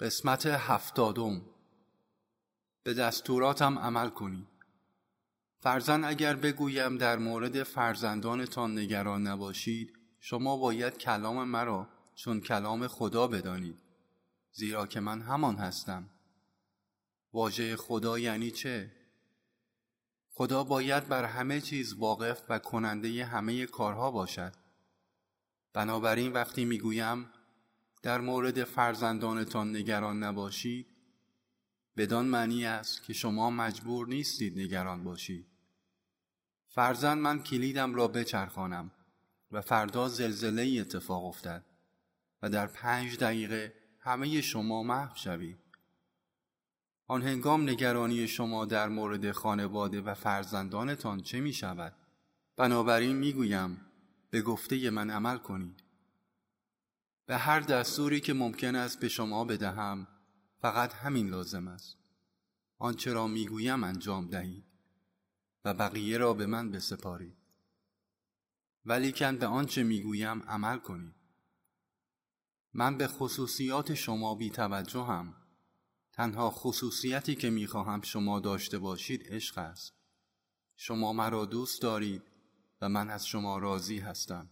قسمت هفتادم. به دستوراتم عمل کنید فرزن اگر بگویم در مورد فرزندانتان نگران نباشید شما باید کلام مرا چون کلام خدا بدانید. زیرا که من همان هستم. واژه خدا یعنی چه؟ خدا باید بر همه چیز واقف و کننده همه کارها باشد. بنابراین وقتی می‌گویم در مورد فرزندانتان نگران نباشید. بدان معنی است که شما مجبور نیستید نگران باشید. فرزند من کلیدم را بچرخانم و فردا زلزله اتفاق افتد و در پنج دقیقه همه شما محو شوید. آن هنگام نگرانی شما در مورد خانواده و فرزندانتان چه می شود؟ بنابراین می گویم به گفته من عمل کنید. به هر دستوری که ممکن است به شما بدهم فقط همین لازم است. آنچه را می‌گویم انجام دهید و بقیه را به من بسپارید. ولیکن به آنچه می‌گویم عمل کنید. من به خصوصیات شما بی توجهم. تنها خصوصیتی که می‌خواهم شما داشته باشید عشق است. شما مرا دوست دارید و من از شما راضی هستم.